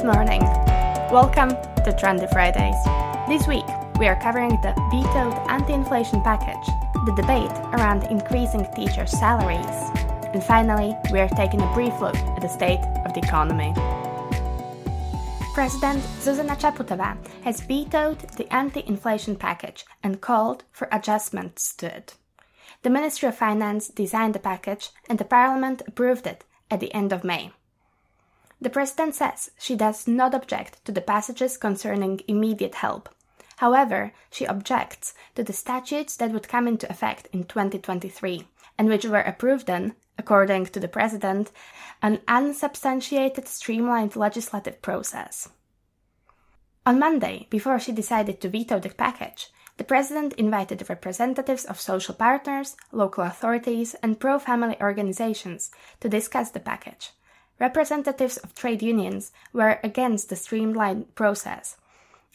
Good morning. Welcome to Trendy Fridays. This week, we are covering the vetoed anti inflation package, the debate around increasing teachers' salaries, and finally, we are taking a brief look at the state of the economy. President Zuzana Chaputova has vetoed the anti inflation package and called for adjustments to it. The Ministry of Finance designed the package and the Parliament approved it at the end of May. The President says she does not object to the passages concerning immediate help. However, she objects to the statutes that would come into effect in 2023 and which were approved then, according to the President, an unsubstantiated streamlined legislative process. On Monday, before she decided to veto the package, the President invited representatives of social partners, local authorities, and pro family organizations to discuss the package representatives of trade unions were against the streamlined process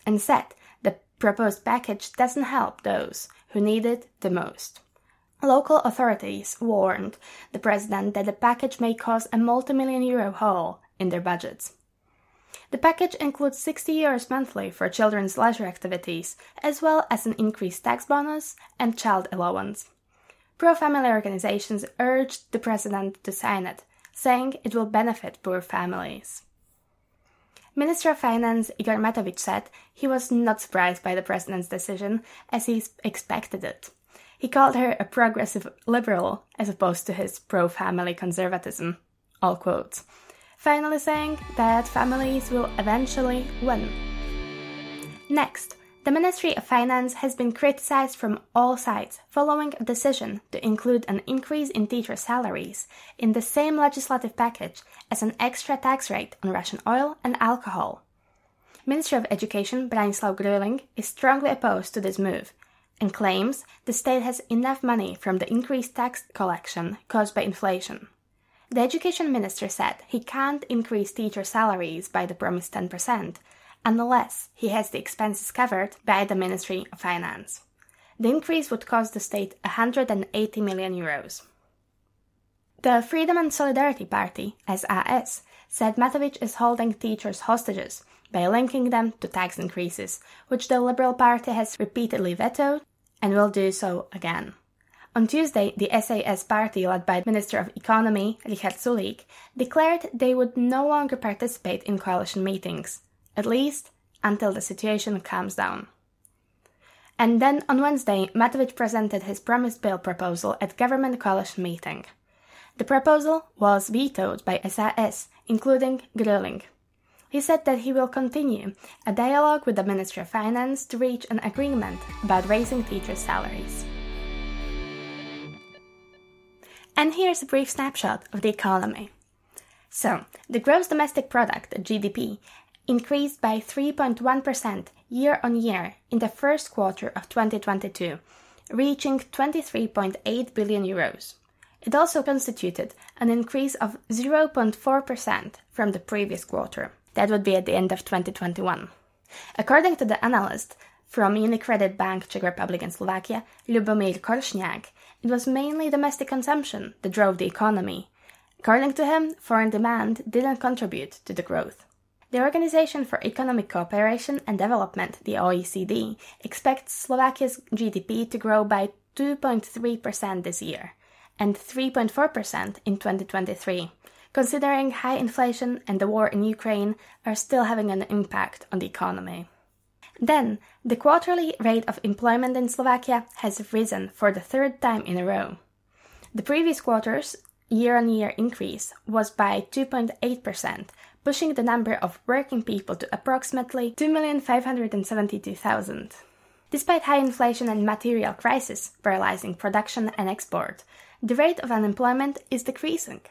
and said the proposed package doesn't help those who need it the most. Local authorities warned the president that the package may cause a multi-million euro hole in their budgets. The package includes 60 euros monthly for children's leisure activities, as well as an increased tax bonus and child allowance. Pro family organizations urged the president to sign it, saying it will benefit poor families. Minister of Finance Igor Matovic said he was not surprised by the president's decision, as he expected it. He called her a progressive liberal as opposed to his pro family conservatism. All quotes. Finally, saying that families will eventually win. Next, the Ministry of Finance has been criticized from all sides following a decision to include an increase in teacher salaries in the same legislative package as an extra tax rate on Russian oil and alcohol. Minister of Education Branislav Gröling is strongly opposed to this move and claims the state has enough money from the increased tax collection caused by inflation. The education minister said he can't increase teacher salaries by the promised 10% unless he has the expenses covered by the Ministry of Finance. The increase would cost the state 180 million euros. The Freedom and Solidarity Party, SAS, said Matovic is holding teachers hostages by linking them to tax increases, which the Liberal Party has repeatedly vetoed and will do so again. On Tuesday, the SAS party, led by Minister of Economy Richard Sulik, declared they would no longer participate in coalition meetings at least until the situation calms down. And then on Wednesday, Matovic presented his promised bill proposal at government coalition meeting. The proposal was vetoed by SAS, including Gröling. He said that he will continue a dialogue with the Ministry of Finance to reach an agreement about raising teachers' salaries. And here's a brief snapshot of the economy. So, the gross domestic product, GDP, increased by 3.1% year on year in the first quarter of 2022, reaching 23.8 billion euros. It also constituted an increase of 0.4% from the previous quarter. That would be at the end of 2021. According to the analyst from Unicredit Bank Czech Republic and Slovakia, Lubomir Koršňák, it was mainly domestic consumption that drove the economy. According to him, foreign demand didn't contribute to the growth. The Organization for Economic Cooperation and Development, the OECD, expects Slovakia's GDP to grow by 2.3% this year and 3.4% in 2023, considering high inflation and the war in Ukraine are still having an impact on the economy. Then, the quarterly rate of employment in Slovakia has risen for the third time in a row. The previous quarter's year on year increase was by 2.8%, pushing the number of working people to approximately 2,572,000. Despite high inflation and material crisis paralyzing production and export, the rate of unemployment is decreasing.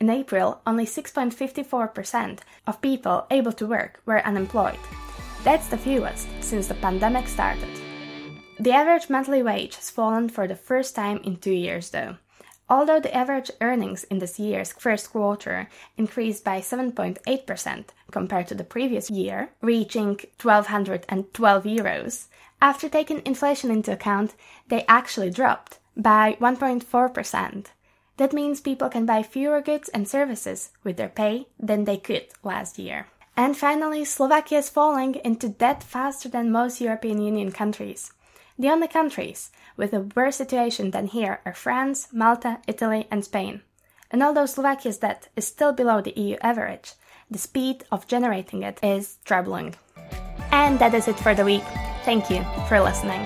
In April, only 6.54% of people able to work were unemployed. That's the fewest since the pandemic started. The average monthly wage has fallen for the first time in two years, though. Although the average earnings in this year's first quarter increased by 7.8% compared to the previous year, reaching 1212 euros, after taking inflation into account, they actually dropped by 1.4%. That means people can buy fewer goods and services with their pay than they could last year. And finally, Slovakia is falling into debt faster than most European Union countries. The only countries with a worse situation than here are France, Malta, Italy, and Spain. And although Slovakia's debt is still below the EU average, the speed of generating it is troubling. And that is it for the week. Thank you for listening.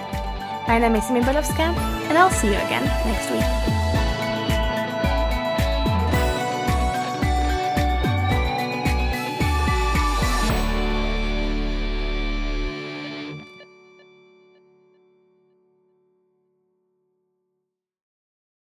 My name is Simi and I'll see you again next week.